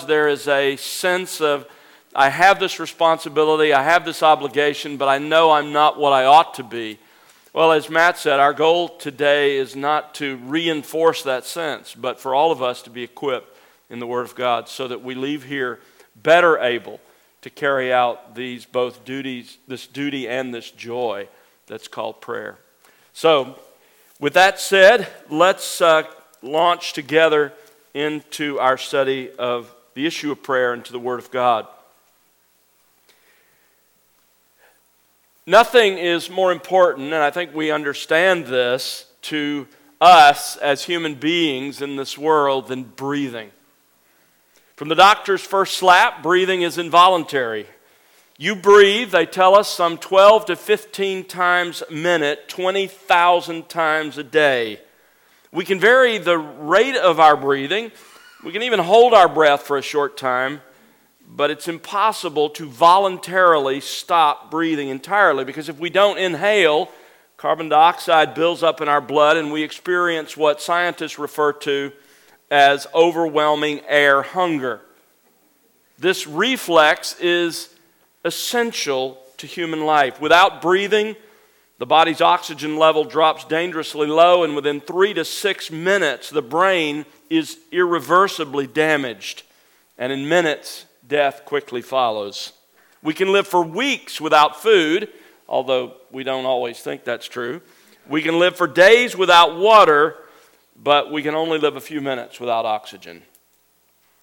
there is a sense of, I have this responsibility, I have this obligation, but I know I'm not what I ought to be. Well, as Matt said, our goal today is not to reinforce that sense, but for all of us to be equipped in the Word of God so that we leave here better able to carry out these both duties, this duty and this joy that's called prayer. So, with that said, let's uh, launch together into our study of the issue of prayer and to the Word of God. Nothing is more important, and I think we understand this, to us as human beings in this world than breathing. From the doctor's first slap, breathing is involuntary. You breathe, they tell us, some 12 to 15 times a minute, 20,000 times a day. We can vary the rate of our breathing. We can even hold our breath for a short time, but it's impossible to voluntarily stop breathing entirely because if we don't inhale, carbon dioxide builds up in our blood and we experience what scientists refer to as overwhelming air hunger. This reflex is essential to human life. Without breathing, the body's oxygen level drops dangerously low, and within three to six minutes, the brain is irreversibly damaged. And in minutes, death quickly follows. We can live for weeks without food, although we don't always think that's true. We can live for days without water, but we can only live a few minutes without oxygen.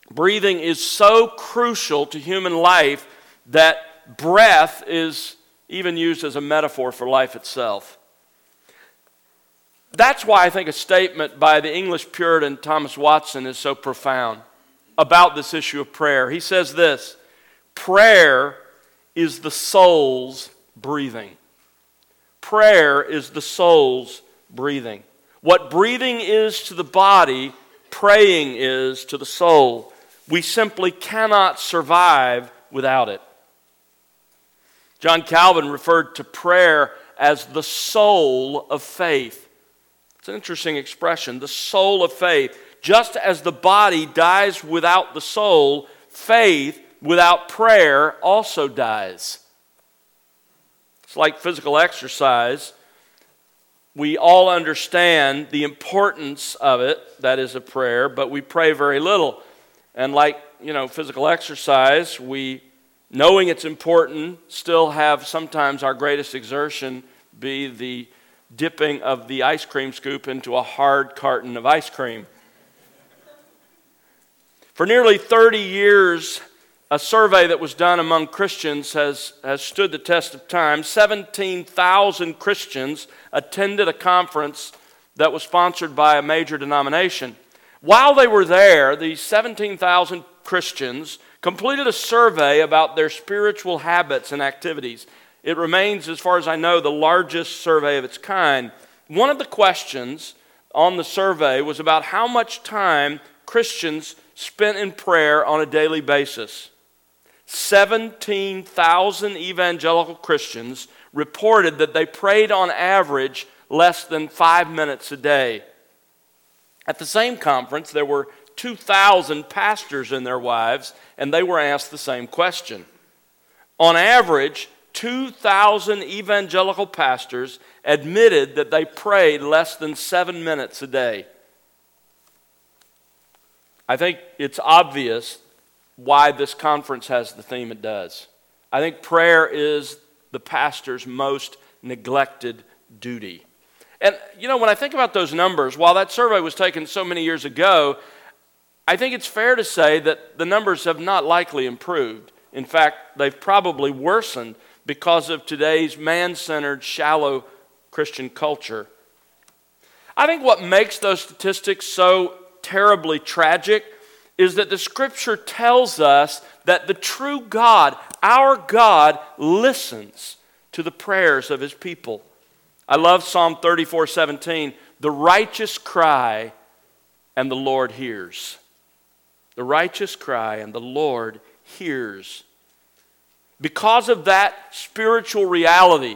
Breathing is so crucial to human life that breath is even used as a metaphor for life itself. That's why I think a statement by the English Puritan Thomas Watson is so profound about this issue of prayer. He says this Prayer is the soul's breathing. Prayer is the soul's breathing. What breathing is to the body, praying is to the soul. We simply cannot survive without it. John Calvin referred to prayer as the soul of faith. It's an interesting expression, the soul of faith. Just as the body dies without the soul, faith without prayer also dies. It's like physical exercise. We all understand the importance of it, that is a prayer, but we pray very little. And like, you know, physical exercise, we knowing it's important, still have sometimes our greatest exertion be the dipping of the ice cream scoop into a hard carton of ice cream. For nearly 30 years, a survey that was done among Christians has, has stood the test of time. 17,000 Christians attended a conference that was sponsored by a major denomination. While they were there, these 17,000 Christians completed a survey about their spiritual habits and activities. It remains, as far as I know, the largest survey of its kind. One of the questions on the survey was about how much time Christians spent in prayer on a daily basis. 17,000 evangelical Christians reported that they prayed on average less than five minutes a day. At the same conference, there were 2,000 pastors and their wives, and they were asked the same question. On average, 2,000 evangelical pastors admitted that they prayed less than seven minutes a day. I think it's obvious why this conference has the theme it does. I think prayer is the pastor's most neglected duty. And, you know, when I think about those numbers, while that survey was taken so many years ago, I think it's fair to say that the numbers have not likely improved. In fact, they've probably worsened because of today's man centered, shallow Christian culture. I think what makes those statistics so terribly tragic is that the scripture tells us that the true God, our God, listens to the prayers of his people. I love Psalm 34 17. The righteous cry, and the Lord hears. The righteous cry, and the Lord hears. Because of that spiritual reality,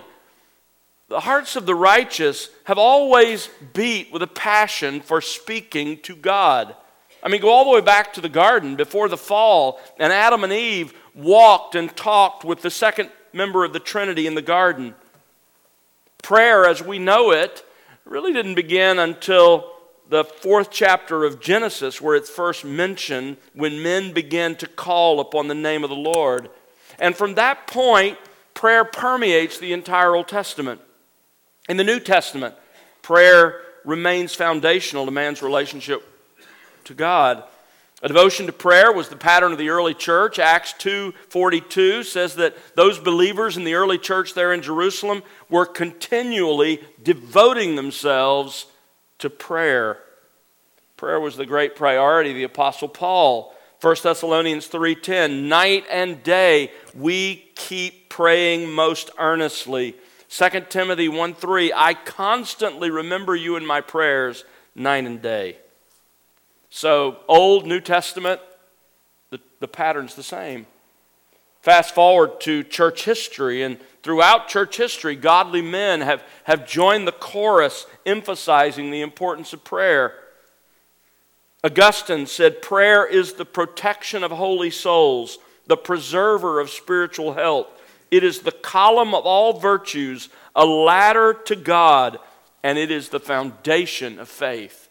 the hearts of the righteous have always beat with a passion for speaking to God. I mean, go all the way back to the garden before the fall, and Adam and Eve walked and talked with the second member of the Trinity in the garden. Prayer, as we know it, really didn't begin until the fourth chapter of Genesis, where it's first mentioned when men began to call upon the name of the Lord. And from that point, prayer permeates the entire Old Testament. In the New Testament, prayer remains foundational to man's relationship to God. A devotion to prayer was the pattern of the early church. Acts 2:42 says that those believers in the early church there in Jerusalem were continually devoting themselves to prayer. Prayer was the great priority of the apostle Paul. 1 Thessalonians 3:10 Night and day we keep praying most earnestly. 2 Timothy 1:3 I constantly remember you in my prayers night and day. So, Old, New Testament, the, the pattern's the same. Fast forward to church history, and throughout church history, godly men have, have joined the chorus emphasizing the importance of prayer. Augustine said, Prayer is the protection of holy souls, the preserver of spiritual health. It is the column of all virtues, a ladder to God, and it is the foundation of faith.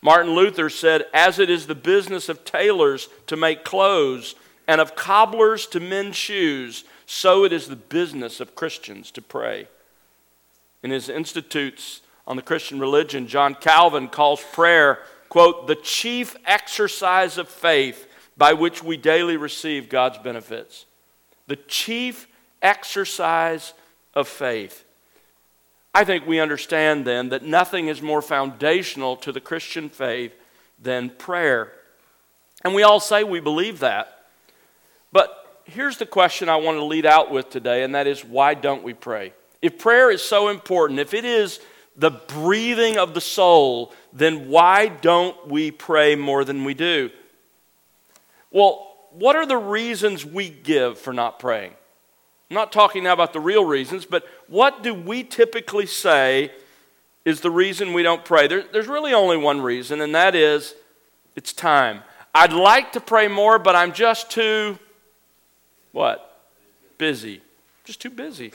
Martin Luther said, As it is the business of tailors to make clothes, and of cobblers to mend shoes, so it is the business of Christians to pray. In his Institutes on the Christian religion, John Calvin calls prayer, quote, the chief exercise of faith by which we daily receive God's benefits. The chief exercise of faith. I think we understand then that nothing is more foundational to the Christian faith than prayer. And we all say we believe that. But here's the question I want to lead out with today, and that is why don't we pray? If prayer is so important, if it is the breathing of the soul, then why don't we pray more than we do? Well, what are the reasons we give for not praying? I'm not talking now about the real reasons, but what do we typically say is the reason we don't pray? There, there's really only one reason, and that is it's time. I'd like to pray more, but I'm just too, what? Busy. Just too busy.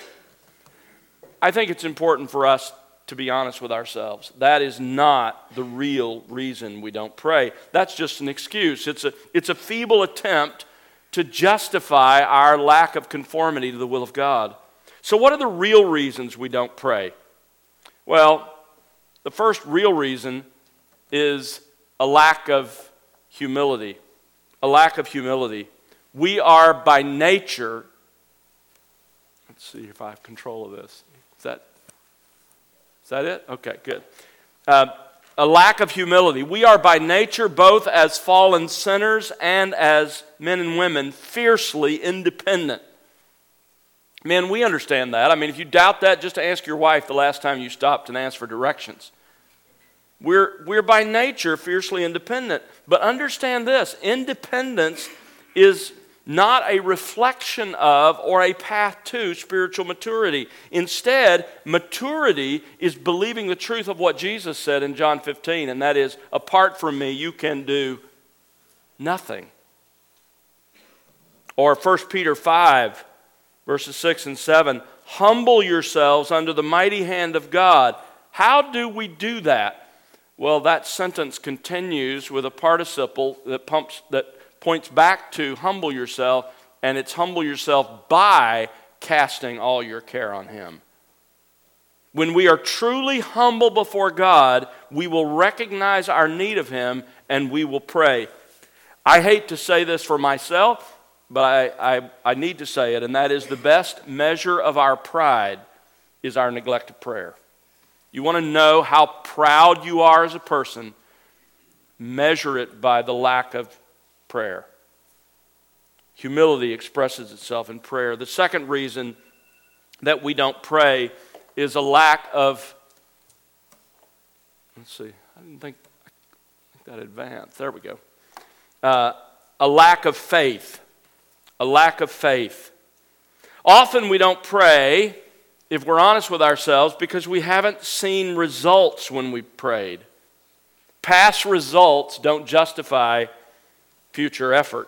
I think it's important for us to be honest with ourselves. That is not the real reason we don't pray. That's just an excuse. It's a, it's a feeble attempt to justify our lack of conformity to the will of God. So, what are the real reasons we don't pray? Well, the first real reason is a lack of humility. A lack of humility. We are by nature, let's see if I have control of this. Is that it? Okay, good. Uh, a lack of humility. We are by nature, both as fallen sinners and as men and women, fiercely independent. Men, we understand that. I mean, if you doubt that, just ask your wife the last time you stopped and asked for directions. We're, we're by nature fiercely independent. But understand this independence is not a reflection of or a path to spiritual maturity. Instead, maturity is believing the truth of what Jesus said in John 15, and that is, apart from me, you can do nothing. Or 1 Peter 5, verses 6 and 7 Humble yourselves under the mighty hand of God. How do we do that? Well, that sentence continues with a participle that, pumps, that points back to humble yourself, and it's humble yourself by casting all your care on Him. When we are truly humble before God, we will recognize our need of Him and we will pray. I hate to say this for myself, but I, I, I need to say it, and that is the best measure of our pride is our neglect of prayer. You want to know how proud you are as a person? Measure it by the lack of prayer. Humility expresses itself in prayer. The second reason that we don't pray is a lack of, let's see, I didn't think, I think that advanced. There we go. Uh, a lack of faith. A lack of faith. Often we don't pray, if we're honest with ourselves, because we haven't seen results when we prayed. Past results don't justify future effort.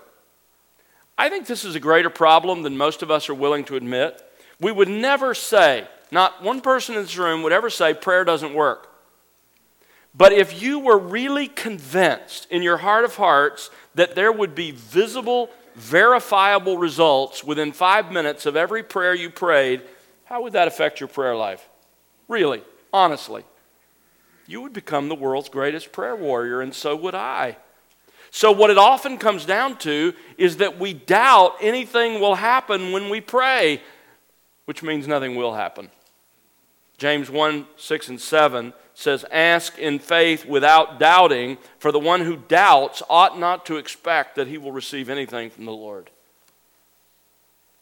I think this is a greater problem than most of us are willing to admit. We would never say, not one person in this room would ever say prayer doesn't work. But if you were really convinced in your heart of hearts that there would be visible, verifiable results within five minutes of every prayer you prayed, how would that affect your prayer life? Really, honestly. You would become the world's greatest prayer warrior, and so would I. So, what it often comes down to is that we doubt anything will happen when we pray, which means nothing will happen. James 1 6 and 7 says, Ask in faith without doubting, for the one who doubts ought not to expect that he will receive anything from the Lord.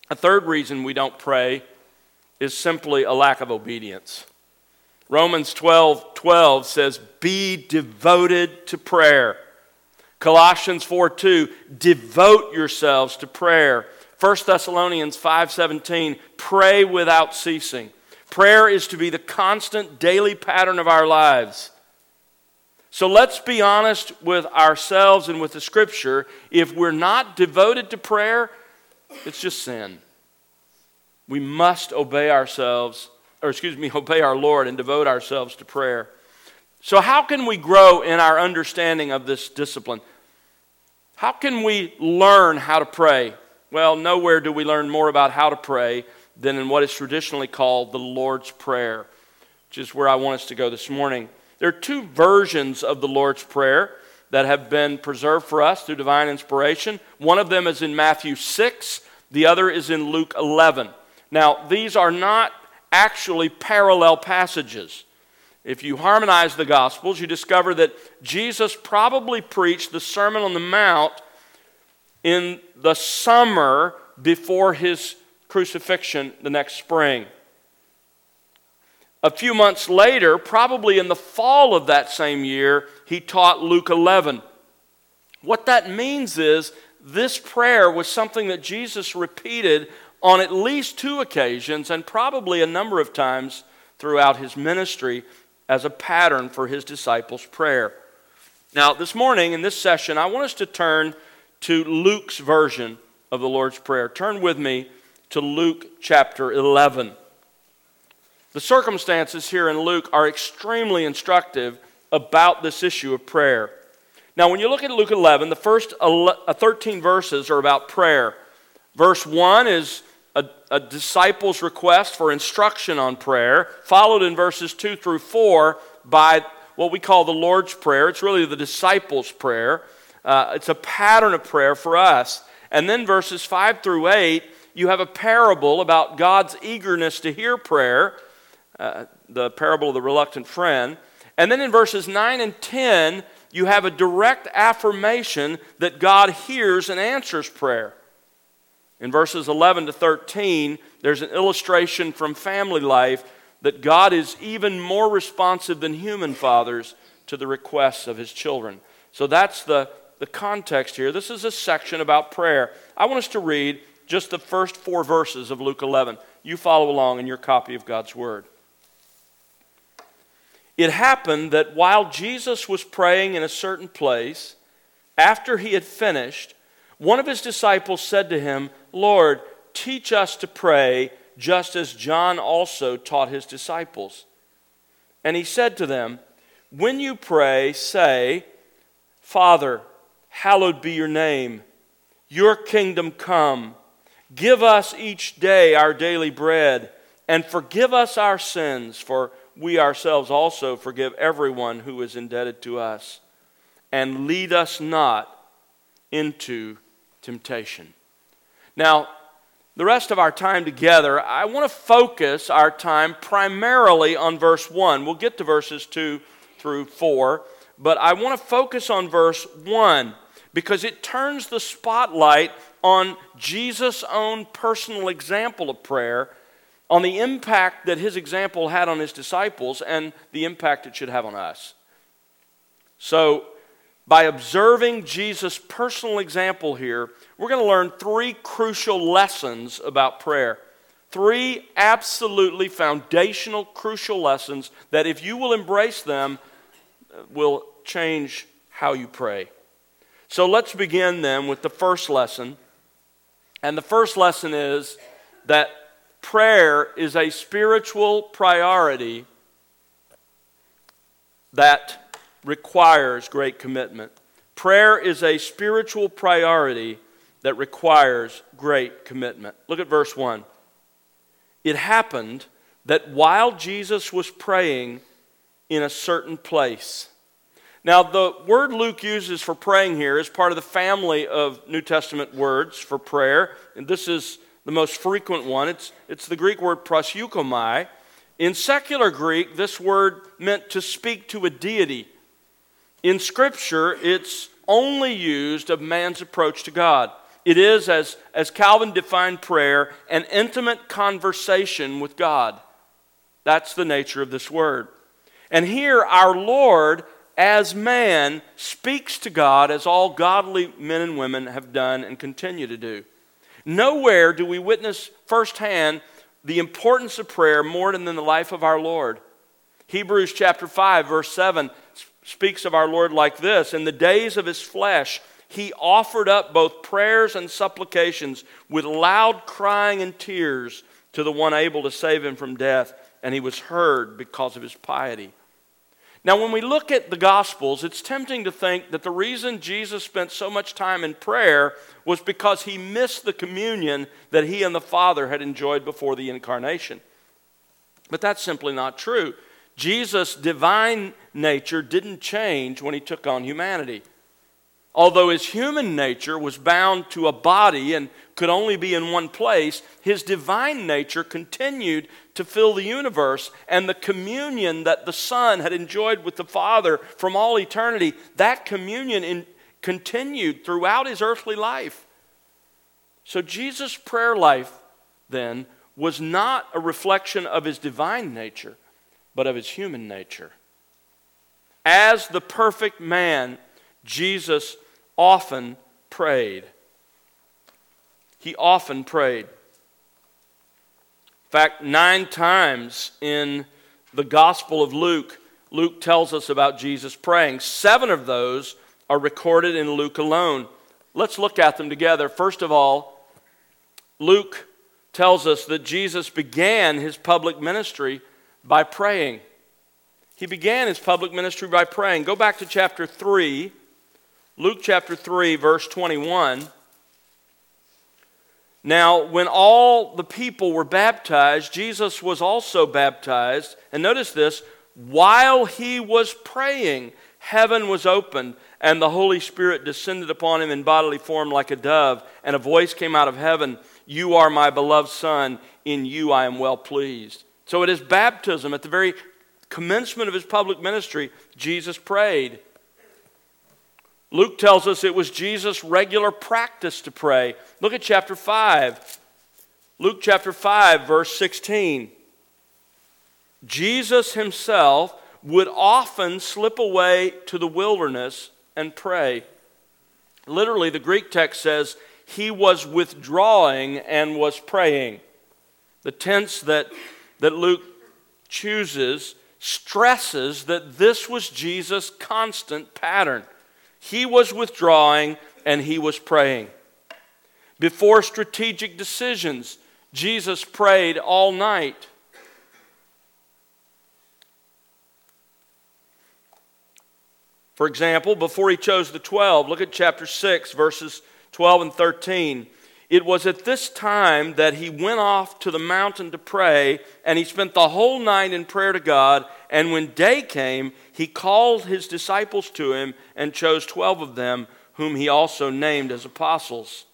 A third reason we don't pray is simply a lack of obedience. Romans 12 12 says, Be devoted to prayer. Colossians 4 2, devote yourselves to prayer. 1 Thessalonians 5 17, pray without ceasing. Prayer is to be the constant daily pattern of our lives. So let's be honest with ourselves and with the scripture. If we're not devoted to prayer, it's just sin. We must obey ourselves, or excuse me, obey our Lord and devote ourselves to prayer. So, how can we grow in our understanding of this discipline? How can we learn how to pray? Well, nowhere do we learn more about how to pray than in what is traditionally called the Lord's Prayer, which is where I want us to go this morning. There are two versions of the Lord's Prayer that have been preserved for us through divine inspiration. One of them is in Matthew 6, the other is in Luke 11. Now, these are not actually parallel passages. If you harmonize the Gospels, you discover that Jesus probably preached the Sermon on the Mount in the summer before his crucifixion the next spring. A few months later, probably in the fall of that same year, he taught Luke 11. What that means is this prayer was something that Jesus repeated on at least two occasions and probably a number of times throughout his ministry as a pattern for his disciples' prayer. Now, this morning in this session, I want us to turn to Luke's version of the Lord's Prayer. Turn with me to Luke chapter 11. The circumstances here in Luke are extremely instructive about this issue of prayer. Now, when you look at Luke 11, the first uh, 13 verses are about prayer. Verse 1 is a, a, disciple's request for instruction on prayer, followed in verses 2 through 4 by what we call the Lord's Prayer. It's really the disciples' prayer. Uh, it's a pattern of prayer for us. And then verses 5 through 8 you have a parable about God's eagerness to hear prayer, uh, the parable of the reluctant friend. And then in verses 9 and 10, you have a direct affirmation that God hears and answers prayer. In verses 11 to 13, there's an illustration from family life that God is even more responsive than human fathers to the requests of his children. So that's the, the context here. This is a section about prayer. I want us to read just the first four verses of Luke 11. You follow along in your copy of God's Word. It happened that while Jesus was praying in a certain place, after he had finished, one of his disciples said to him, Lord, teach us to pray, just as John also taught his disciples. And he said to them, When you pray, say, Father, hallowed be your name, your kingdom come. Give us each day our daily bread, and forgive us our sins, for we ourselves also forgive everyone who is indebted to us. And lead us not into temptation. Now, the rest of our time together, I want to focus our time primarily on verse 1. We'll get to verses 2 through 4, but I want to focus on verse 1 because it turns the spotlight on Jesus' own personal example of prayer, on the impact that his example had on his disciples, and the impact it should have on us. So, by observing Jesus' personal example here, we're going to learn three crucial lessons about prayer. Three absolutely foundational, crucial lessons that, if you will embrace them, will change how you pray. So let's begin then with the first lesson. And the first lesson is that prayer is a spiritual priority that requires great commitment. Prayer is a spiritual priority that requires great commitment. Look at verse 1. It happened that while Jesus was praying in a certain place, now, the word Luke uses for praying here is part of the family of New Testament words for prayer, and this is the most frequent one. It's, it's the Greek word proseuchomai. In secular Greek, this word meant to speak to a deity. In Scripture, it's only used of man's approach to God. It is, as, as Calvin defined prayer, an intimate conversation with God. That's the nature of this word. And here, our Lord as man speaks to God as all godly men and women have done and continue to do. Nowhere do we witness firsthand the importance of prayer more than in the life of our Lord. Hebrews chapter 5, verse 7 speaks of our Lord like this In the days of his flesh, he offered up both prayers and supplications with loud crying and tears to the one able to save him from death, and he was heard because of his piety. Now, when we look at the Gospels, it's tempting to think that the reason Jesus spent so much time in prayer was because he missed the communion that he and the Father had enjoyed before the incarnation. But that's simply not true. Jesus' divine nature didn't change when he took on humanity. Although his human nature was bound to a body and could only be in one place, his divine nature continued to fill the universe. And the communion that the Son had enjoyed with the Father from all eternity, that communion in, continued throughout his earthly life. So Jesus' prayer life then was not a reflection of his divine nature, but of his human nature. As the perfect man, Jesus often prayed. He often prayed. In fact, nine times in the Gospel of Luke, Luke tells us about Jesus praying. Seven of those are recorded in Luke alone. Let's look at them together. First of all, Luke tells us that Jesus began his public ministry by praying. He began his public ministry by praying. Go back to chapter 3 Luke chapter 3, verse 21. Now, when all the people were baptized, Jesus was also baptized. And notice this while he was praying, heaven was opened, and the Holy Spirit descended upon him in bodily form like a dove. And a voice came out of heaven You are my beloved Son, in you I am well pleased. So, at his baptism, at the very commencement of his public ministry, Jesus prayed. Luke tells us it was Jesus' regular practice to pray. Look at chapter 5. Luke chapter 5, verse 16. Jesus himself would often slip away to the wilderness and pray. Literally, the Greek text says he was withdrawing and was praying. The tense that, that Luke chooses stresses that this was Jesus' constant pattern. He was withdrawing and he was praying. Before strategic decisions, Jesus prayed all night. For example, before he chose the 12, look at chapter 6, verses 12 and 13. It was at this time that he went off to the mountain to pray, and he spent the whole night in prayer to God. And when day came, he called his disciples to him and chose 12 of them, whom he also named as apostles.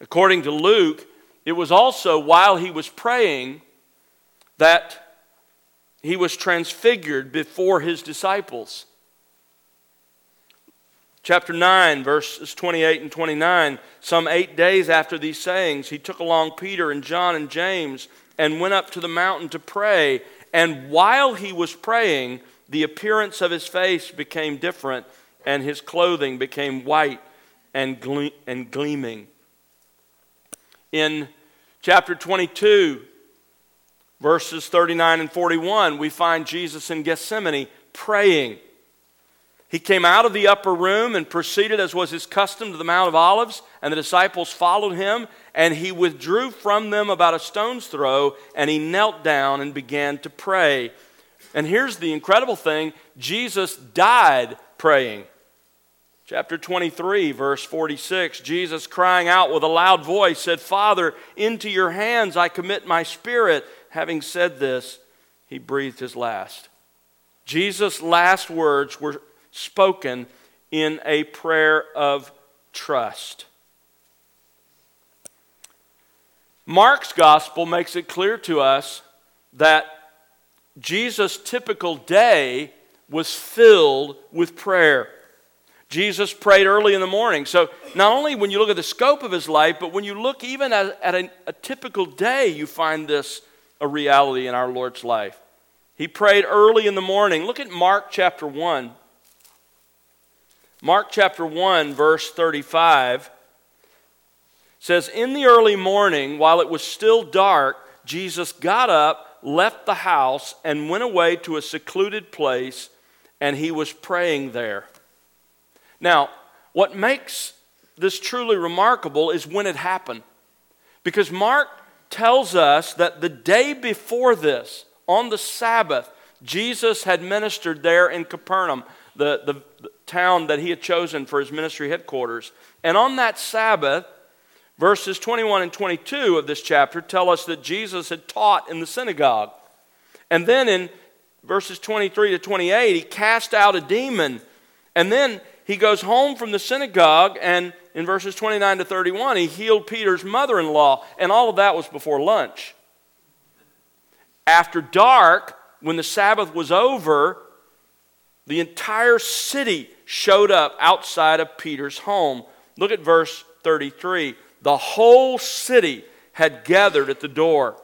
According to Luke, it was also while he was praying that he was transfigured before his disciples. Chapter 9, verses 28 and 29. Some eight days after these sayings, he took along Peter and John and James and went up to the mountain to pray. And while he was praying, the appearance of his face became different, and his clothing became white and, gle- and gleaming. In chapter 22, verses 39 and 41, we find Jesus in Gethsemane praying. He came out of the upper room and proceeded, as was his custom, to the Mount of Olives, and the disciples followed him, and he withdrew from them about a stone's throw, and he knelt down and began to pray. And here's the incredible thing Jesus died praying. Chapter 23, verse 46 Jesus, crying out with a loud voice, said, Father, into your hands I commit my spirit. Having said this, he breathed his last. Jesus' last words were spoken in a prayer of trust. Mark's gospel makes it clear to us that Jesus' typical day was filled with prayer. Jesus prayed early in the morning. So, not only when you look at the scope of his life, but when you look even at, at a, a typical day, you find this a reality in our Lord's life. He prayed early in the morning. Look at Mark chapter 1. Mark chapter 1, verse 35 says, In the early morning, while it was still dark, Jesus got up, left the house, and went away to a secluded place, and he was praying there. Now, what makes this truly remarkable is when it happened. Because Mark tells us that the day before this, on the Sabbath, Jesus had ministered there in Capernaum, the, the, town that he had chosen for his ministry headquarters. And on that Sabbath, verses 21 and 22 of this chapter tell us that Jesus had taught in the synagogue. And then in verses 23 to 28, he cast out a demon. And then he goes home from the synagogue, and in verses 29 to 31, he healed Peter's mother in law. And all of that was before lunch. After dark, when the Sabbath was over, the entire city showed up outside of Peter's home. Look at verse 33. The whole city had gathered at the door.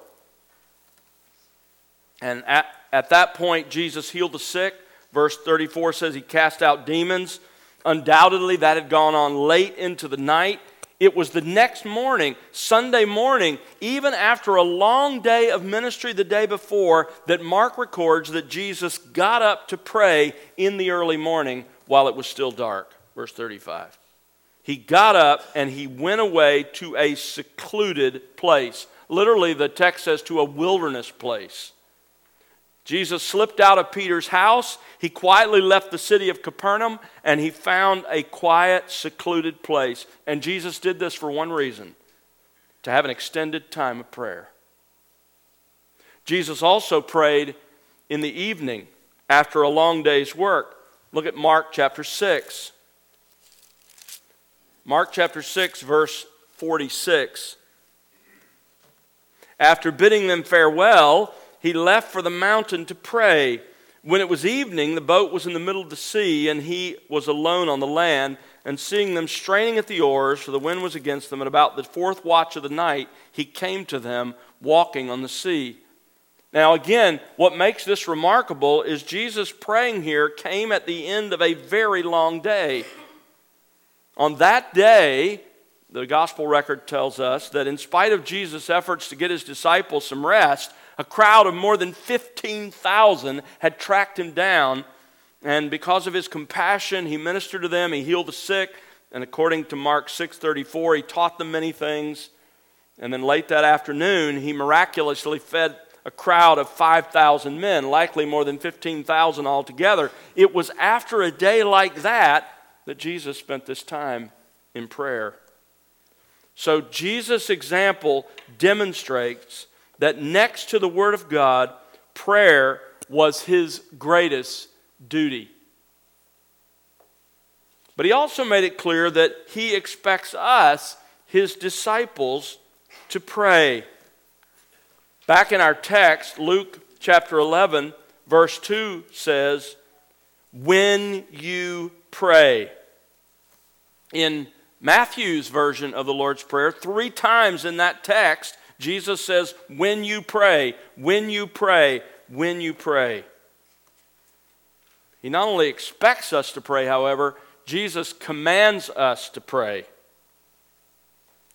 And at, at that point, Jesus healed the sick. Verse 34 says he cast out demons. Undoubtedly, that had gone on late into the night. It was the next morning, Sunday morning, even after a long day of ministry the day before, that Mark records that Jesus got up to pray in the early morning while it was still dark. Verse 35. He got up and he went away to a secluded place. Literally, the text says to a wilderness place. Jesus slipped out of Peter's house. He quietly left the city of Capernaum and he found a quiet, secluded place. And Jesus did this for one reason to have an extended time of prayer. Jesus also prayed in the evening after a long day's work. Look at Mark chapter 6. Mark chapter 6, verse 46. After bidding them farewell, he left for the mountain to pray. When it was evening, the boat was in the middle of the sea, and he was alone on the land. And seeing them straining at the oars, for the wind was against them, and about the fourth watch of the night, he came to them walking on the sea. Now, again, what makes this remarkable is Jesus praying here came at the end of a very long day. On that day, the gospel record tells us that in spite of Jesus' efforts to get his disciples some rest, a crowd of more than 15,000 had tracked him down. And because of his compassion, he ministered to them, he healed the sick, and according to Mark 6:34, he taught them many things. And then late that afternoon, he miraculously fed a crowd of 5,000 men, likely more than 15,000 altogether. It was after a day like that that Jesus spent this time in prayer. So Jesus' example demonstrates that next to the Word of God, prayer was his greatest duty. But he also made it clear that he expects us, his disciples, to pray. Back in our text, Luke chapter 11, verse 2 says, When you pray. In Matthew's version of the Lord's Prayer, three times in that text, Jesus says, when you pray, when you pray, when you pray. He not only expects us to pray, however, Jesus commands us to pray.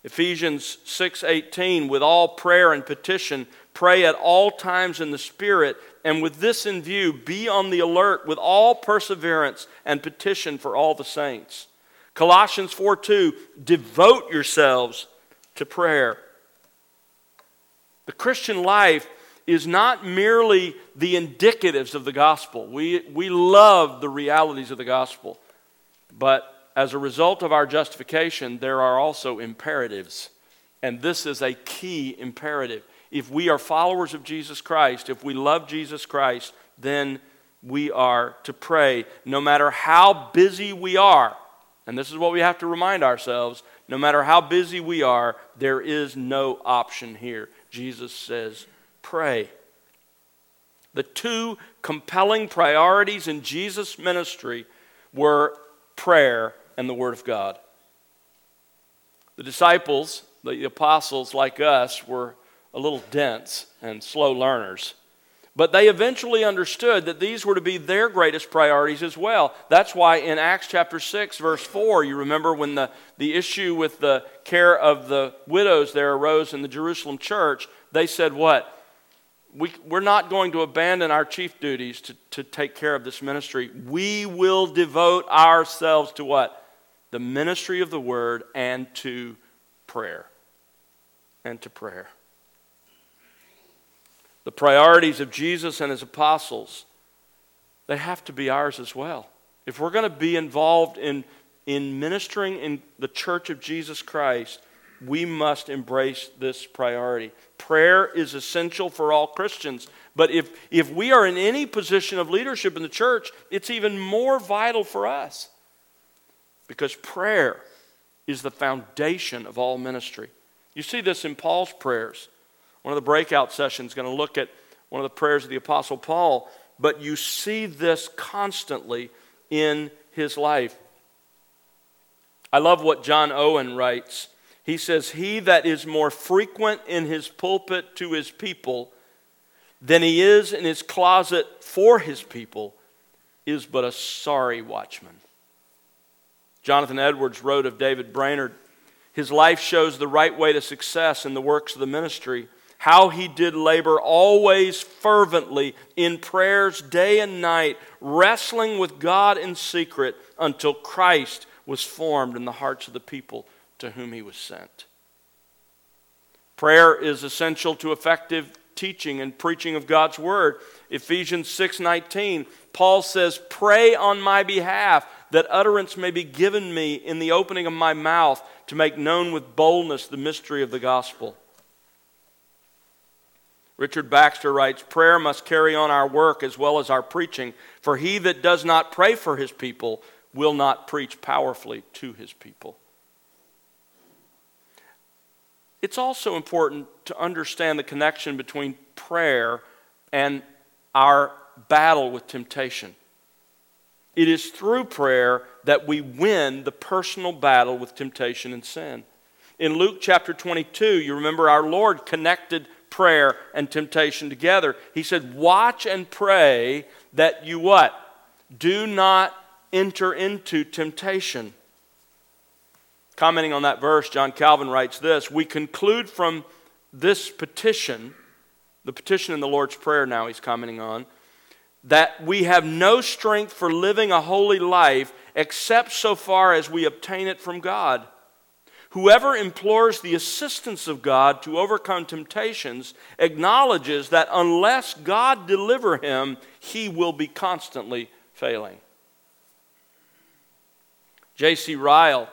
Ephesians 6:18 with all prayer and petition pray at all times in the spirit and with this in view be on the alert with all perseverance and petition for all the saints. Colossians 4:2 devote yourselves to prayer. The Christian life is not merely the indicatives of the gospel. We, we love the realities of the gospel, but as a result of our justification, there are also imperatives. And this is a key imperative. If we are followers of Jesus Christ, if we love Jesus Christ, then we are to pray no matter how busy we are. And this is what we have to remind ourselves no matter how busy we are, there is no option here. Jesus says, pray. The two compelling priorities in Jesus' ministry were prayer and the Word of God. The disciples, the apostles like us, were a little dense and slow learners. But they eventually understood that these were to be their greatest priorities as well. That's why in Acts chapter 6, verse 4, you remember when the, the issue with the care of the widows there arose in the Jerusalem church, they said, What? We, we're not going to abandon our chief duties to, to take care of this ministry. We will devote ourselves to what? The ministry of the word and to prayer. And to prayer. The priorities of Jesus and his apostles, they have to be ours as well. If we're going to be involved in, in ministering in the church of Jesus Christ, we must embrace this priority. Prayer is essential for all Christians. But if, if we are in any position of leadership in the church, it's even more vital for us. Because prayer is the foundation of all ministry. You see this in Paul's prayers. One of the breakout sessions going to look at one of the prayers of the Apostle Paul, but you see this constantly in his life. I love what John Owen writes he says, He that is more frequent in his pulpit to his people than he is in his closet for his people is but a sorry watchman. Jonathan Edwards wrote of David Brainerd His life shows the right way to success in the works of the ministry, how he did labor always fervently in prayers day and night, wrestling with God in secret until Christ was formed in the hearts of the people to whom he was sent. Prayer is essential to effective teaching and preaching of God's word. Ephesians 6:19, Paul says, "Pray on my behalf that utterance may be given me in the opening of my mouth to make known with boldness the mystery of the gospel." Richard Baxter writes, Prayer must carry on our work as well as our preaching, for he that does not pray for his people will not preach powerfully to his people. It's also important to understand the connection between prayer and our battle with temptation. It is through prayer that we win the personal battle with temptation and sin. In Luke chapter 22, you remember our Lord connected prayer and temptation together. He said, Watch and pray that you what? Do not enter into temptation. Commenting on that verse, John Calvin writes this We conclude from this petition, the petition in the Lord's Prayer now he's commenting on, that we have no strength for living a holy life except so far as we obtain it from God. Whoever implores the assistance of God to overcome temptations acknowledges that unless God deliver him, he will be constantly failing. J.C. Ryle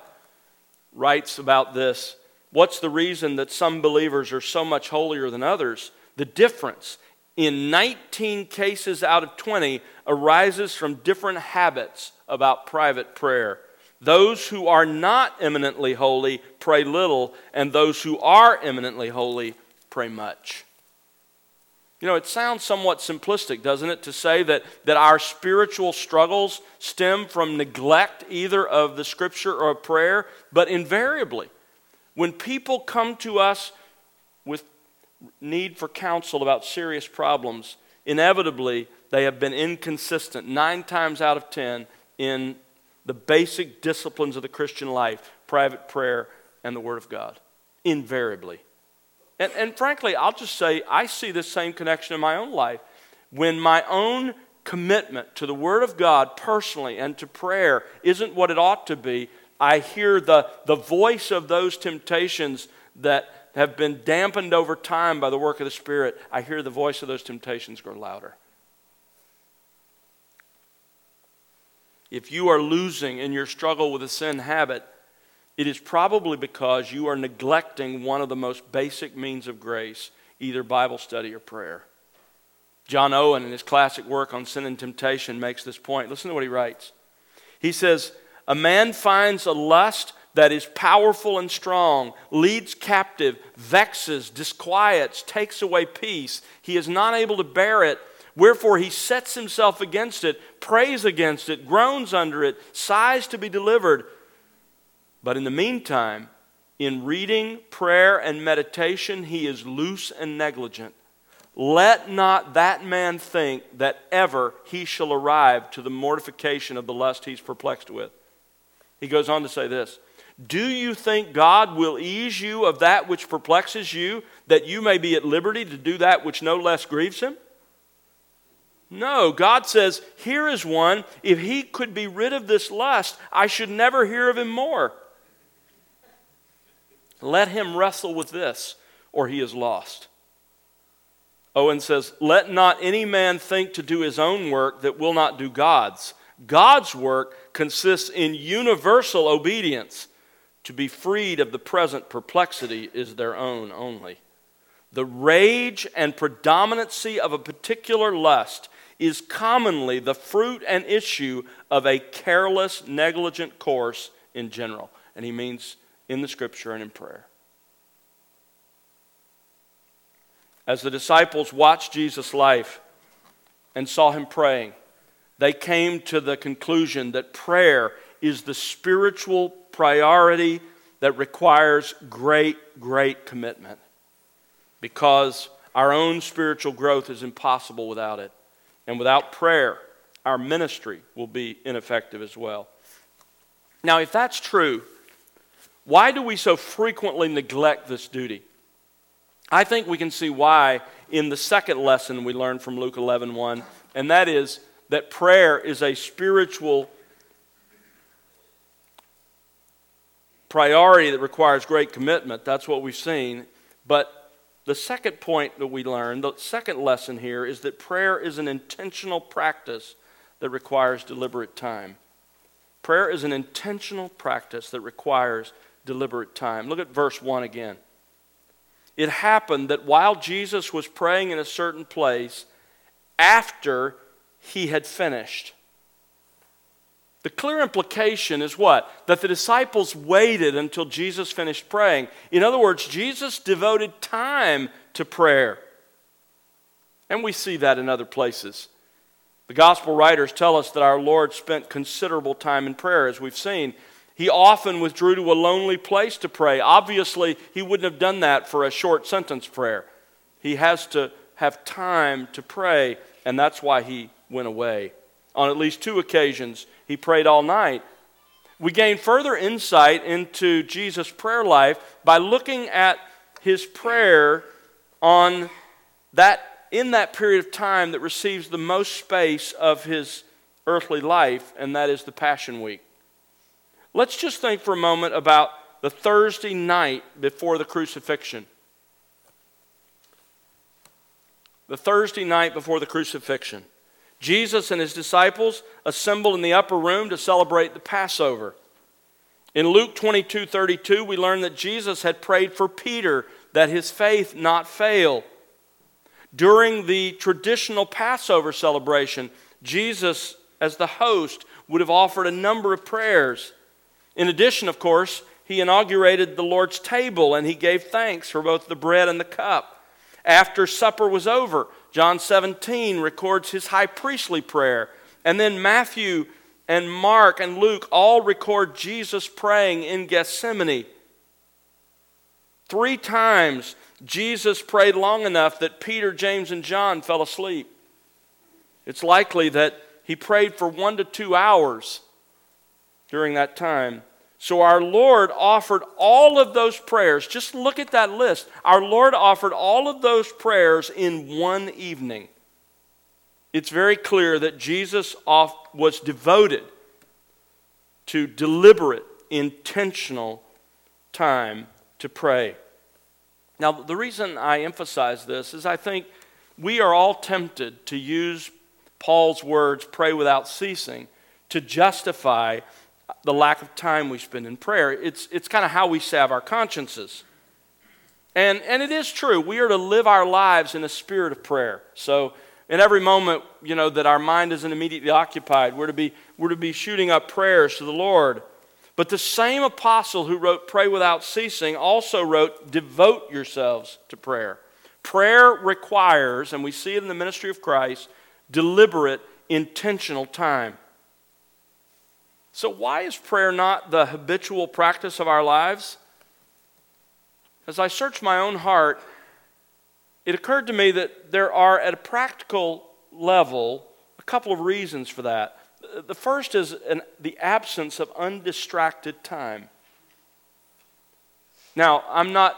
writes about this. What's the reason that some believers are so much holier than others? The difference in 19 cases out of 20 arises from different habits about private prayer. Those who are not eminently holy pray little, and those who are eminently holy pray much. You know, it sounds somewhat simplistic, doesn't it, to say that, that our spiritual struggles stem from neglect either of the scripture or prayer, but invariably, when people come to us with need for counsel about serious problems, inevitably they have been inconsistent nine times out of ten in the basic disciplines of the Christian life private prayer and the Word of God. invariably. And, and frankly, I'll just say I see this same connection in my own life. When my own commitment to the Word of God personally and to prayer isn't what it ought to be, I hear the, the voice of those temptations that have been dampened over time by the work of the Spirit. I hear the voice of those temptations grow louder. If you are losing in your struggle with a sin habit, it is probably because you are neglecting one of the most basic means of grace, either Bible study or prayer. John Owen, in his classic work on sin and temptation, makes this point. Listen to what he writes. He says, A man finds a lust that is powerful and strong, leads captive, vexes, disquiets, takes away peace. He is not able to bear it. Wherefore he sets himself against it, prays against it, groans under it, sighs to be delivered. But in the meantime, in reading, prayer, and meditation, he is loose and negligent. Let not that man think that ever he shall arrive to the mortification of the lust he's perplexed with. He goes on to say this Do you think God will ease you of that which perplexes you, that you may be at liberty to do that which no less grieves him? No, God says, Here is one. If he could be rid of this lust, I should never hear of him more. Let him wrestle with this, or he is lost. Owen says, Let not any man think to do his own work that will not do God's. God's work consists in universal obedience. To be freed of the present perplexity is their own only. The rage and predominancy of a particular lust is commonly the fruit and issue of a careless, negligent course in general. And he means in the scripture and in prayer. As the disciples watched Jesus' life and saw him praying, they came to the conclusion that prayer is the spiritual priority that requires great, great commitment because our own spiritual growth is impossible without it. And without prayer, our ministry will be ineffective as well. Now, if that's true, why do we so frequently neglect this duty? I think we can see why in the second lesson we learned from Luke 11 1, and that is that prayer is a spiritual priority that requires great commitment. That's what we've seen. But the second point that we learn, the second lesson here, is that prayer is an intentional practice that requires deliberate time. Prayer is an intentional practice that requires deliberate time. Look at verse 1 again. It happened that while Jesus was praying in a certain place, after he had finished, the clear implication is what? That the disciples waited until Jesus finished praying. In other words, Jesus devoted time to prayer. And we see that in other places. The gospel writers tell us that our Lord spent considerable time in prayer, as we've seen. He often withdrew to a lonely place to pray. Obviously, he wouldn't have done that for a short sentence prayer. He has to have time to pray, and that's why he went away. On at least two occasions, he prayed all night. We gain further insight into Jesus' prayer life by looking at his prayer on that in that period of time that receives the most space of his earthly life, and that is the Passion Week. Let's just think for a moment about the Thursday night before the crucifixion. The Thursday night before the crucifixion. Jesus and his disciples assembled in the upper room to celebrate the Passover. In Luke 22 32, we learn that Jesus had prayed for Peter that his faith not fail. During the traditional Passover celebration, Jesus, as the host, would have offered a number of prayers. In addition, of course, he inaugurated the Lord's table and he gave thanks for both the bread and the cup. After supper was over, John 17 records his high priestly prayer. And then Matthew and Mark and Luke all record Jesus praying in Gethsemane. Three times Jesus prayed long enough that Peter, James, and John fell asleep. It's likely that he prayed for one to two hours during that time. So our Lord offered all of those prayers. Just look at that list. Our Lord offered all of those prayers in one evening. It's very clear that Jesus was devoted to deliberate, intentional time to pray. Now, the reason I emphasize this is I think we are all tempted to use Paul's words, pray without ceasing, to justify the lack of time we spend in prayer. It's, it's kind of how we salve our consciences. And, and it is true. We are to live our lives in a spirit of prayer. So, in every moment, you know, that our mind isn't immediately occupied, we're to be, we're to be shooting up prayers to the Lord. But the same apostle who wrote Pray Without Ceasing also wrote Devote yourselves to prayer. Prayer requires, and we see it in the ministry of Christ, deliberate, intentional time. So, why is prayer not the habitual practice of our lives? As I searched my own heart, it occurred to me that there are, at a practical level, a couple of reasons for that. The first is an, the absence of undistracted time. Now, I'm not,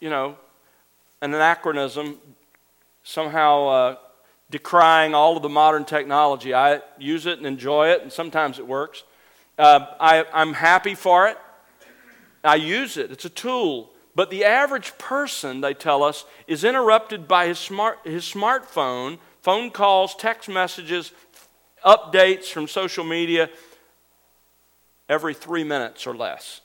you know, an anachronism, somehow uh, decrying all of the modern technology. I use it and enjoy it, and sometimes it works. Uh, I, I'm happy for it. I use it, it's a tool. But the average person, they tell us, is interrupted by his, smart, his smartphone, phone calls, text messages, updates from social media every three minutes or less.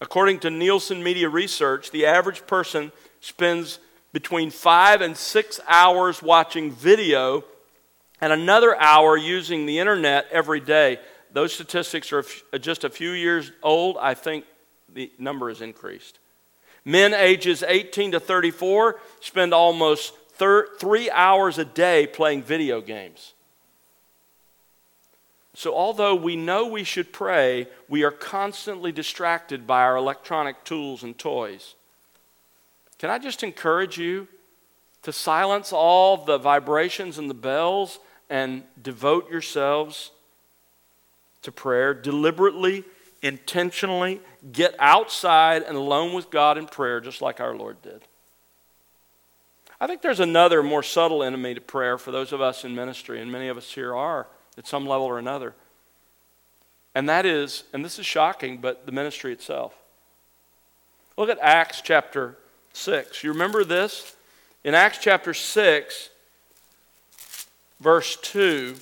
According to Nielsen Media Research, the average person spends between five and six hours watching video and another hour using the internet every day. Those statistics are uh, just a few years old. I think the number has increased. Men ages 18 to 34 spend almost thir- three hours a day playing video games. So, although we know we should pray, we are constantly distracted by our electronic tools and toys. Can I just encourage you to silence all the vibrations and the bells and devote yourselves to prayer deliberately, intentionally, get outside and alone with God in prayer, just like our Lord did. I think there's another more subtle enemy to prayer for those of us in ministry, and many of us here are at some level or another. And that is, and this is shocking, but the ministry itself. Look at Acts chapter 6. You remember this? In Acts chapter 6, verse 2,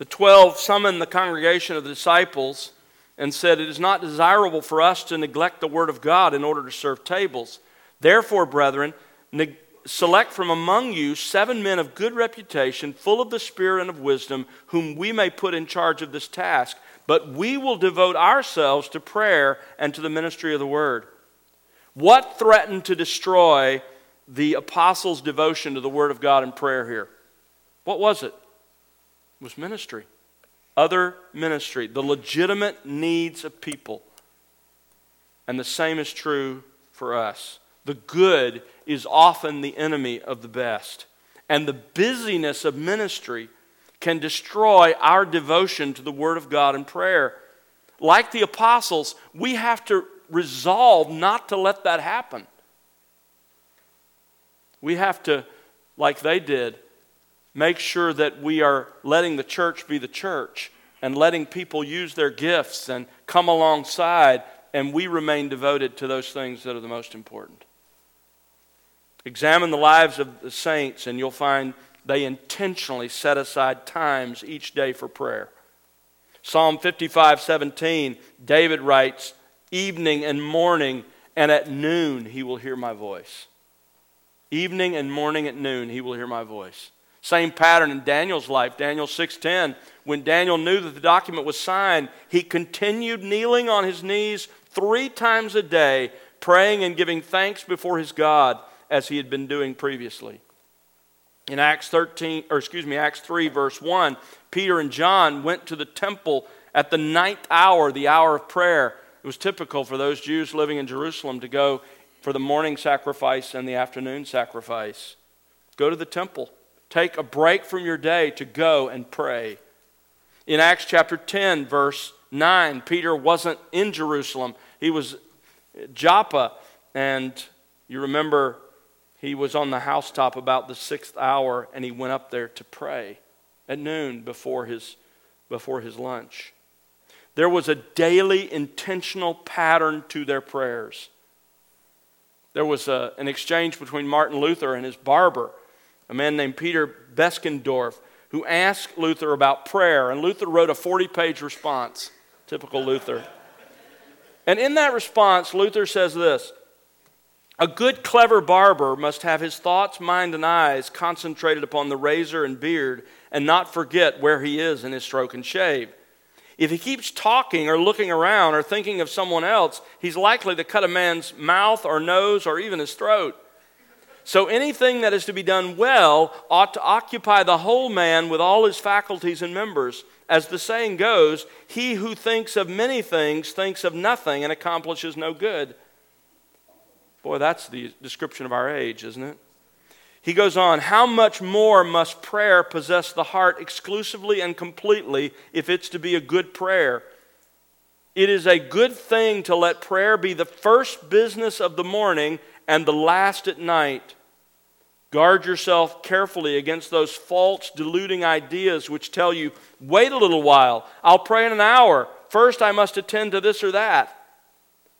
the twelve summoned the congregation of the disciples and said, It is not desirable for us to neglect the word of God in order to serve tables. Therefore, brethren, ne- select from among you seven men of good reputation, full of the Spirit and of wisdom, whom we may put in charge of this task. But we will devote ourselves to prayer and to the ministry of the word. What threatened to destroy the apostles' devotion to the word of God and prayer here? What was it? Was ministry. Other ministry, the legitimate needs of people. And the same is true for us. The good is often the enemy of the best. And the busyness of ministry can destroy our devotion to the Word of God and prayer. Like the apostles, we have to resolve not to let that happen. We have to, like they did, make sure that we are letting the church be the church and letting people use their gifts and come alongside, and we remain devoted to those things that are the most important. Examine the lives of the saints, and you'll find they intentionally set aside times each day for prayer. Psalm 55 17, David writes, Evening and morning, and at noon he will hear my voice. Evening and morning at noon he will hear my voice. Same pattern in Daniel's life. Daniel 6:10, when Daniel knew that the document was signed, he continued kneeling on his knees 3 times a day, praying and giving thanks before his God as he had been doing previously. In Acts 13 or excuse me, Acts 3 verse 1, Peter and John went to the temple at the ninth hour, the hour of prayer. It was typical for those Jews living in Jerusalem to go for the morning sacrifice and the afternoon sacrifice. Go to the temple. Take a break from your day to go and pray. In Acts chapter 10, verse 9, Peter wasn't in Jerusalem, he was Joppa. And you remember he was on the housetop about the sixth hour and he went up there to pray at noon before his, before his lunch. There was a daily intentional pattern to their prayers. There was a, an exchange between Martin Luther and his barber, a man named Peter Beskendorf, who asked Luther about prayer. And Luther wrote a 40 page response, typical Luther. And in that response, Luther says this A good, clever barber must have his thoughts, mind, and eyes concentrated upon the razor and beard and not forget where he is in his stroke and shave. If he keeps talking or looking around or thinking of someone else, he's likely to cut a man's mouth or nose or even his throat. So anything that is to be done well ought to occupy the whole man with all his faculties and members. As the saying goes, he who thinks of many things thinks of nothing and accomplishes no good. Boy, that's the description of our age, isn't it? He goes on, How much more must prayer possess the heart exclusively and completely if it's to be a good prayer? It is a good thing to let prayer be the first business of the morning and the last at night. Guard yourself carefully against those false, deluding ideas which tell you, wait a little while, I'll pray in an hour. First, I must attend to this or that.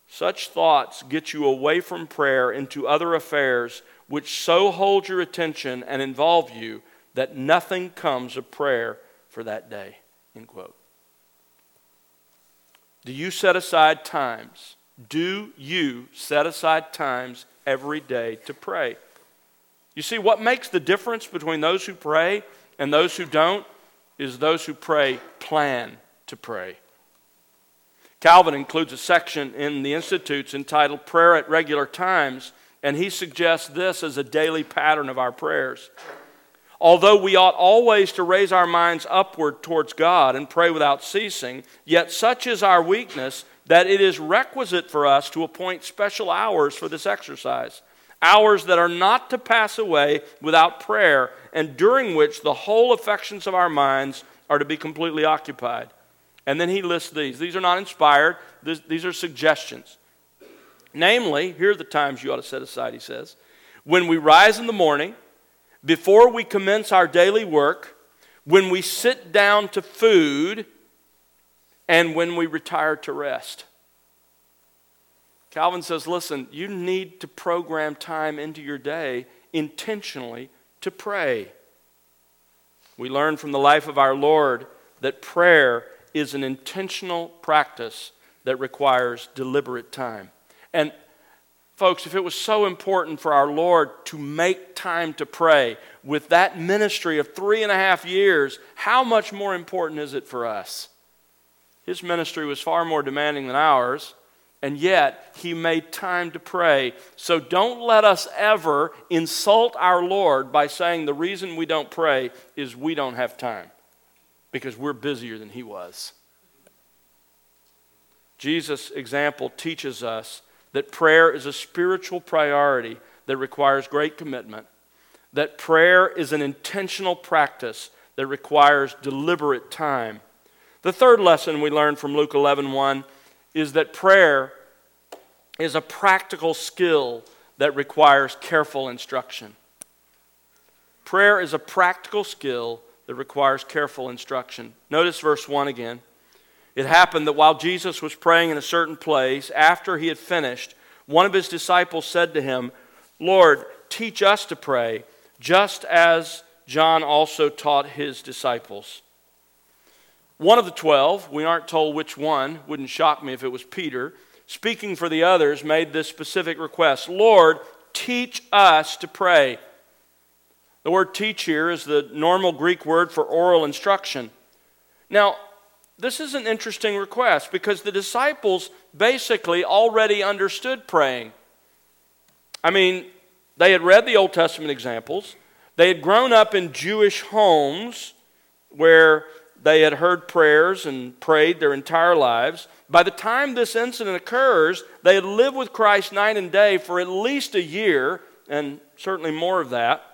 Such thoughts get you away from prayer into other affairs which so hold your attention and involve you that nothing comes of prayer for that day. End quote. Do you set aside times? Do you set aside times every day to pray? You see, what makes the difference between those who pray and those who don't is those who pray plan to pray. Calvin includes a section in the Institutes entitled Prayer at Regular Times and he suggests this as a daily pattern of our prayers. Although we ought always to raise our minds upward towards God and pray without ceasing, yet such is our weakness that it is requisite for us to appoint special hours for this exercise. Hours that are not to pass away without prayer, and during which the whole affections of our minds are to be completely occupied. And then he lists these. These are not inspired, these are suggestions. Namely, here are the times you ought to set aside, he says. When we rise in the morning, before we commence our daily work, when we sit down to food, and when we retire to rest. Calvin says, listen, you need to program time into your day intentionally to pray. We learn from the life of our Lord that prayer is an intentional practice that requires deliberate time. And folks, if it was so important for our Lord to make time to pray with that ministry of three and a half years, how much more important is it for us? His ministry was far more demanding than ours, and yet he made time to pray. So don't let us ever insult our Lord by saying the reason we don't pray is we don't have time, because we're busier than he was. Jesus' example teaches us that prayer is a spiritual priority that requires great commitment, that prayer is an intentional practice that requires deliberate time. The third lesson we learn from Luke 11 1 is that prayer is a practical skill that requires careful instruction. Prayer is a practical skill that requires careful instruction. Notice verse 1 again. It happened that while Jesus was praying in a certain place, after he had finished, one of his disciples said to him, Lord, teach us to pray, just as John also taught his disciples. One of the twelve, we aren't told which one, wouldn't shock me if it was Peter, speaking for the others, made this specific request Lord, teach us to pray. The word teach here is the normal Greek word for oral instruction. Now, this is an interesting request because the disciples basically already understood praying. I mean, they had read the Old Testament examples, they had grown up in Jewish homes where they had heard prayers and prayed their entire lives. By the time this incident occurs, they had lived with Christ night and day for at least a year, and certainly more of that.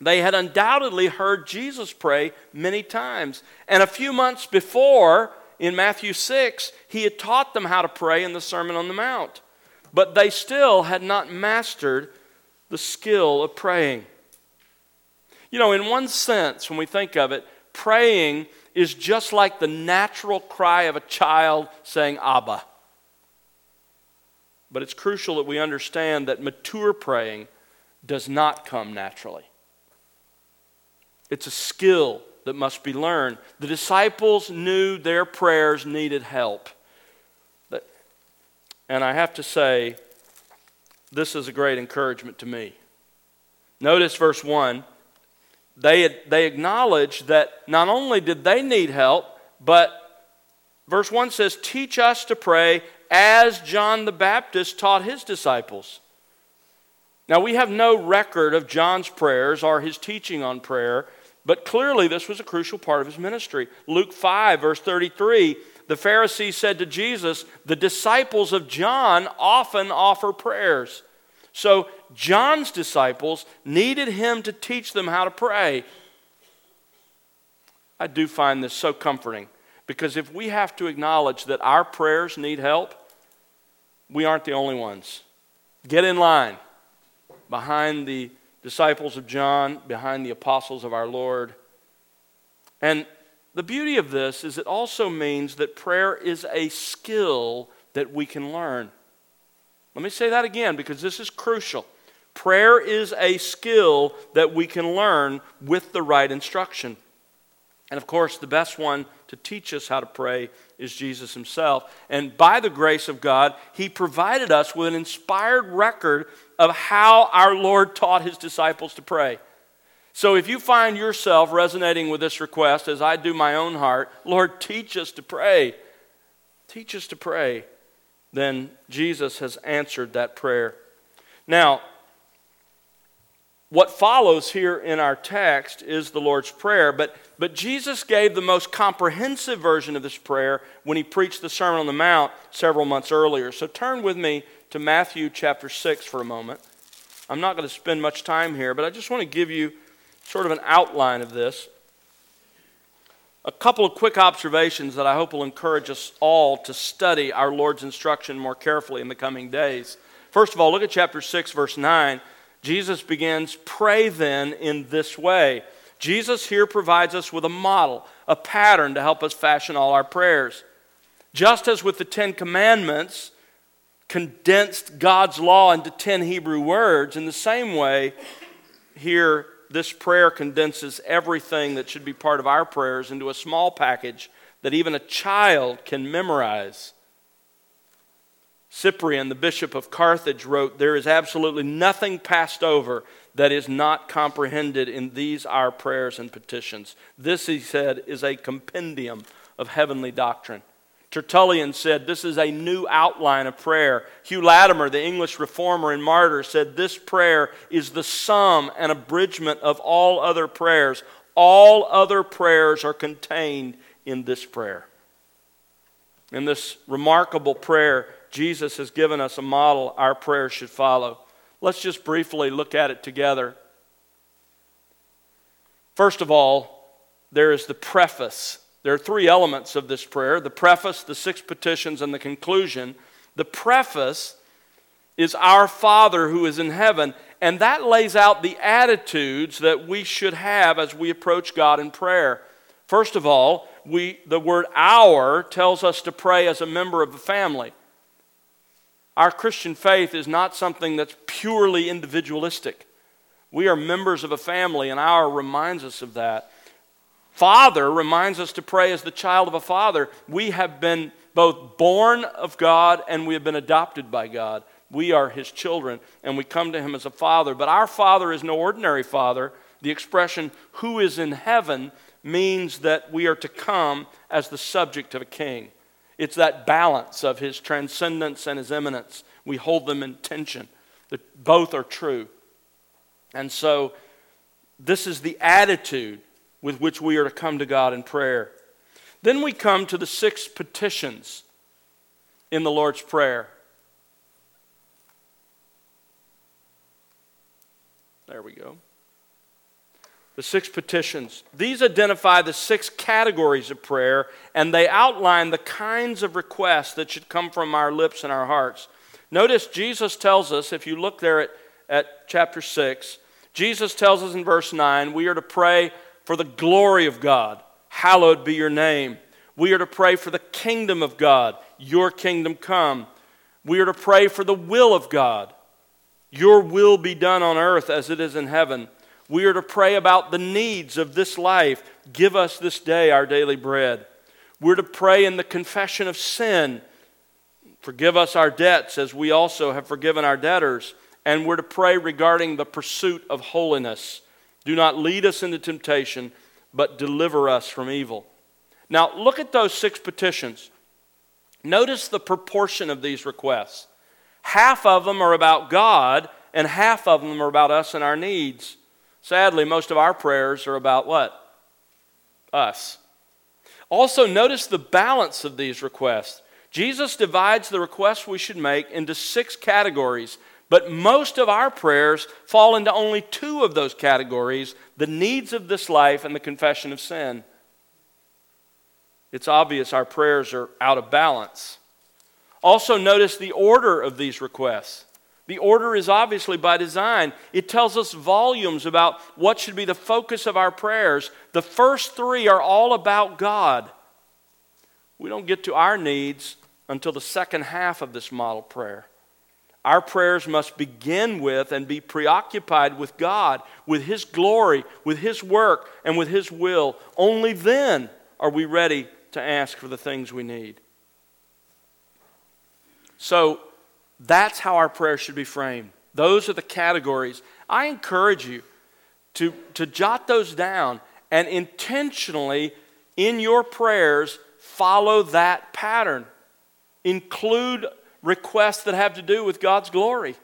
they had undoubtedly heard Jesus pray many times. And a few months before, in Matthew 6, he had taught them how to pray in the Sermon on the Mount. But they still had not mastered the skill of praying. You know, in one sense, when we think of it, praying is just like the natural cry of a child saying, Abba. But it's crucial that we understand that mature praying does not come naturally. It's a skill that must be learned. The disciples knew their prayers needed help. And I have to say, this is a great encouragement to me. Notice verse 1. They, they acknowledged that not only did they need help, but verse 1 says, Teach us to pray as John the Baptist taught his disciples. Now, we have no record of John's prayers or his teaching on prayer, but clearly this was a crucial part of his ministry. Luke 5, verse 33, the Pharisees said to Jesus, The disciples of John often offer prayers. So, John's disciples needed him to teach them how to pray. I do find this so comforting because if we have to acknowledge that our prayers need help, we aren't the only ones. Get in line behind the disciples of John, behind the apostles of our Lord. And the beauty of this is it also means that prayer is a skill that we can learn. Let me say that again because this is crucial. Prayer is a skill that we can learn with the right instruction. And of course, the best one to teach us how to pray is Jesus himself. And by the grace of God, he provided us with an inspired record of how our Lord taught his disciples to pray. So if you find yourself resonating with this request, as I do my own heart, Lord, teach us to pray, teach us to pray, then Jesus has answered that prayer. Now, what follows here in our text is the Lord's Prayer, but, but Jesus gave the most comprehensive version of this prayer when he preached the Sermon on the Mount several months earlier. So turn with me to Matthew chapter 6 for a moment. I'm not going to spend much time here, but I just want to give you sort of an outline of this. A couple of quick observations that I hope will encourage us all to study our Lord's instruction more carefully in the coming days. First of all, look at chapter 6, verse 9. Jesus begins, Pray then in this way. Jesus here provides us with a model, a pattern to help us fashion all our prayers. Just as with the Ten Commandments condensed God's law into 10 Hebrew words, in the same way, here this prayer condenses everything that should be part of our prayers into a small package that even a child can memorize. Cyprian, the bishop of Carthage, wrote, There is absolutely nothing passed over that is not comprehended in these our prayers and petitions. This, he said, is a compendium of heavenly doctrine. Tertullian said this is a new outline of prayer. Hugh Latimer, the English reformer and martyr, said this prayer is the sum and abridgment of all other prayers. All other prayers are contained in this prayer. In this remarkable prayer, Jesus has given us a model our prayers should follow. Let's just briefly look at it together. First of all, there is the preface. There are three elements of this prayer the preface, the six petitions, and the conclusion. The preface is Our Father who is in heaven, and that lays out the attitudes that we should have as we approach God in prayer. First of all, we, the word our tells us to pray as a member of the family. Our Christian faith is not something that's purely individualistic. We are members of a family, and our reminds us of that. Father reminds us to pray as the child of a father. We have been both born of God and we have been adopted by God. We are his children, and we come to him as a father. But our father is no ordinary father. The expression, who is in heaven, means that we are to come as the subject of a king. It's that balance of his transcendence and his immanence. We hold them in tension. That both are true. And so, this is the attitude with which we are to come to God in prayer. Then we come to the six petitions in the Lord's Prayer. There we go. The six petitions. These identify the six categories of prayer, and they outline the kinds of requests that should come from our lips and our hearts. Notice Jesus tells us, if you look there at, at chapter 6, Jesus tells us in verse 9, we are to pray for the glory of God. Hallowed be your name. We are to pray for the kingdom of God. Your kingdom come. We are to pray for the will of God. Your will be done on earth as it is in heaven. We are to pray about the needs of this life. Give us this day our daily bread. We're to pray in the confession of sin. Forgive us our debts as we also have forgiven our debtors. And we're to pray regarding the pursuit of holiness. Do not lead us into temptation, but deliver us from evil. Now, look at those six petitions. Notice the proportion of these requests. Half of them are about God, and half of them are about us and our needs. Sadly, most of our prayers are about what? Us. Also, notice the balance of these requests. Jesus divides the requests we should make into six categories, but most of our prayers fall into only two of those categories the needs of this life and the confession of sin. It's obvious our prayers are out of balance. Also, notice the order of these requests. The order is obviously by design. It tells us volumes about what should be the focus of our prayers. The first three are all about God. We don't get to our needs until the second half of this model prayer. Our prayers must begin with and be preoccupied with God, with His glory, with His work, and with His will. Only then are we ready to ask for the things we need. So, that's how our prayer should be framed. Those are the categories. I encourage you to, to jot those down and intentionally, in your prayers, follow that pattern. Include requests that have to do with God's glory.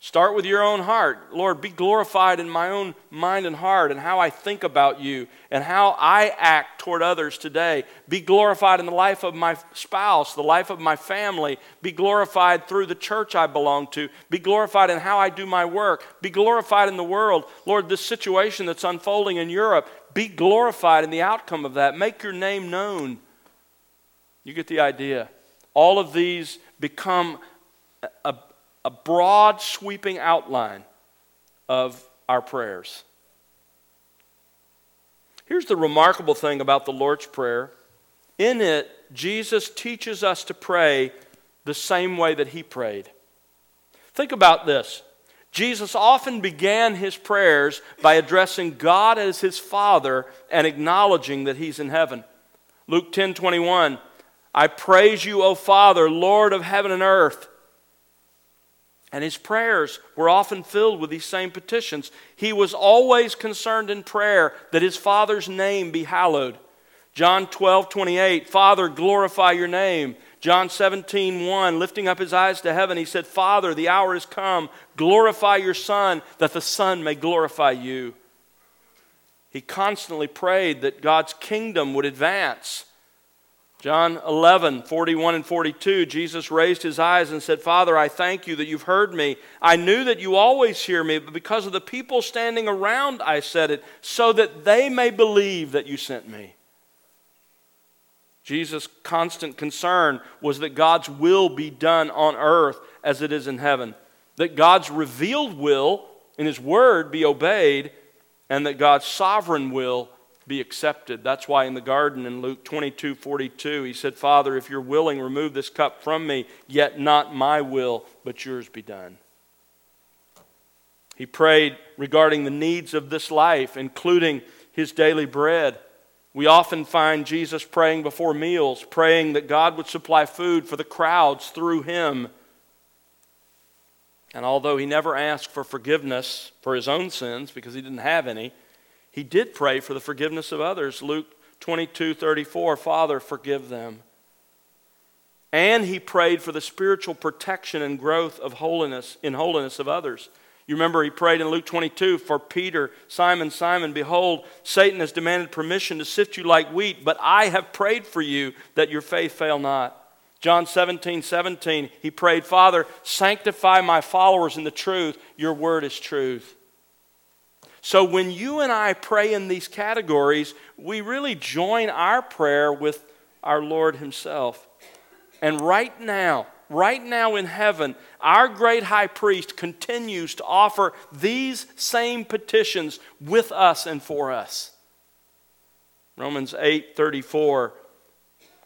Start with your own heart. Lord, be glorified in my own mind and heart and how I think about you and how I act toward others today. Be glorified in the life of my spouse, the life of my family. Be glorified through the church I belong to. Be glorified in how I do my work. Be glorified in the world. Lord, this situation that's unfolding in Europe, be glorified in the outcome of that. Make your name known. You get the idea. All of these become a, a broad, sweeping outline of our prayers. Here's the remarkable thing about the Lord's Prayer in it, Jesus teaches us to pray the same way that he prayed. Think about this. Jesus often began his prayers by addressing God as his Father and acknowledging that he's in heaven. Luke 10 21, I praise you, O Father, Lord of heaven and earth and his prayers were often filled with these same petitions. He was always concerned in prayer that his Father's name be hallowed. John 12, 28, Father, glorify your name. John 17, 1, lifting up his eyes to heaven, he said, Father, the hour has come. Glorify your Son, that the Son may glorify you. He constantly prayed that God's kingdom would advance John 11, 41 and 42, Jesus raised his eyes and said, Father, I thank you that you've heard me. I knew that you always hear me, but because of the people standing around, I said it, so that they may believe that you sent me. Jesus' constant concern was that God's will be done on earth as it is in heaven, that God's revealed will in his word be obeyed, and that God's sovereign will be accepted. That's why in the garden in Luke 22 42, he said, Father, if you're willing, remove this cup from me, yet not my will, but yours be done. He prayed regarding the needs of this life, including his daily bread. We often find Jesus praying before meals, praying that God would supply food for the crowds through him. And although he never asked for forgiveness for his own sins because he didn't have any, he did pray for the forgiveness of others. Luke 22 34, Father, forgive them. And he prayed for the spiritual protection and growth of holiness in holiness of others. You remember he prayed in Luke 22 for Peter, Simon, Simon, behold, Satan has demanded permission to sift you like wheat, but I have prayed for you that your faith fail not. John 17, 17, he prayed, Father, sanctify my followers in the truth. Your word is truth. So when you and I pray in these categories, we really join our prayer with our Lord Himself. And right now, right now in heaven, our great high priest continues to offer these same petitions with us and for us. Romans 8 34.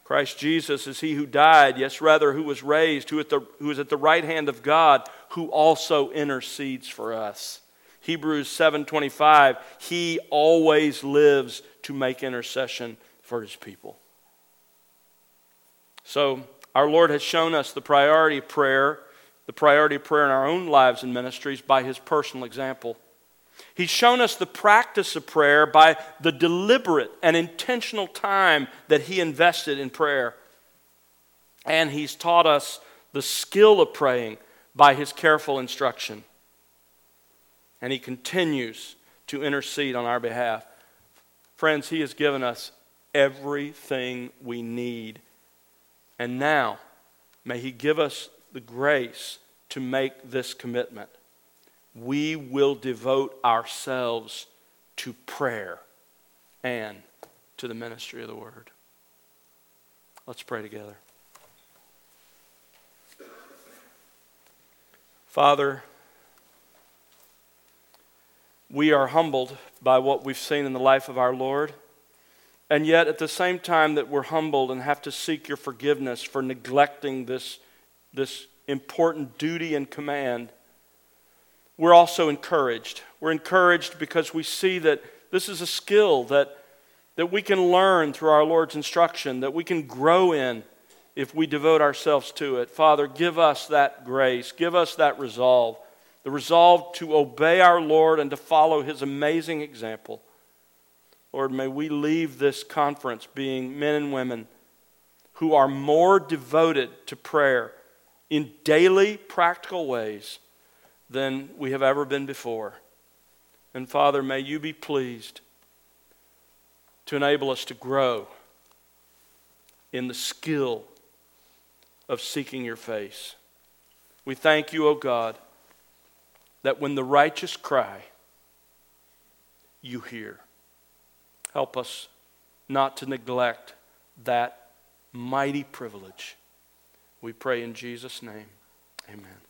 Christ Jesus is he who died, yes, rather, who was raised, who, the, who is at the right hand of God, who also intercedes for us. Hebrews 7:25 he always lives to make intercession for his people. So our Lord has shown us the priority of prayer, the priority of prayer in our own lives and ministries by his personal example. He's shown us the practice of prayer by the deliberate and intentional time that he invested in prayer. And he's taught us the skill of praying by his careful instruction. And he continues to intercede on our behalf. Friends, he has given us everything we need and now, may He give us the grace to make this commitment. We will devote ourselves to prayer and to the ministry of the Word. Let's pray together. Father, we are humbled by what we've seen in the life of our Lord. And yet, at the same time that we're humbled and have to seek your forgiveness for neglecting this, this important duty and command, we're also encouraged. We're encouraged because we see that this is a skill that, that we can learn through our Lord's instruction, that we can grow in if we devote ourselves to it. Father, give us that grace, give us that resolve, the resolve to obey our Lord and to follow his amazing example. Lord, may we leave this conference being men and women who are more devoted to prayer in daily practical ways than we have ever been before. And Father, may you be pleased to enable us to grow in the skill of seeking your face. We thank you, O God, that when the righteous cry, you hear. Help us not to neglect that mighty privilege. We pray in Jesus' name. Amen.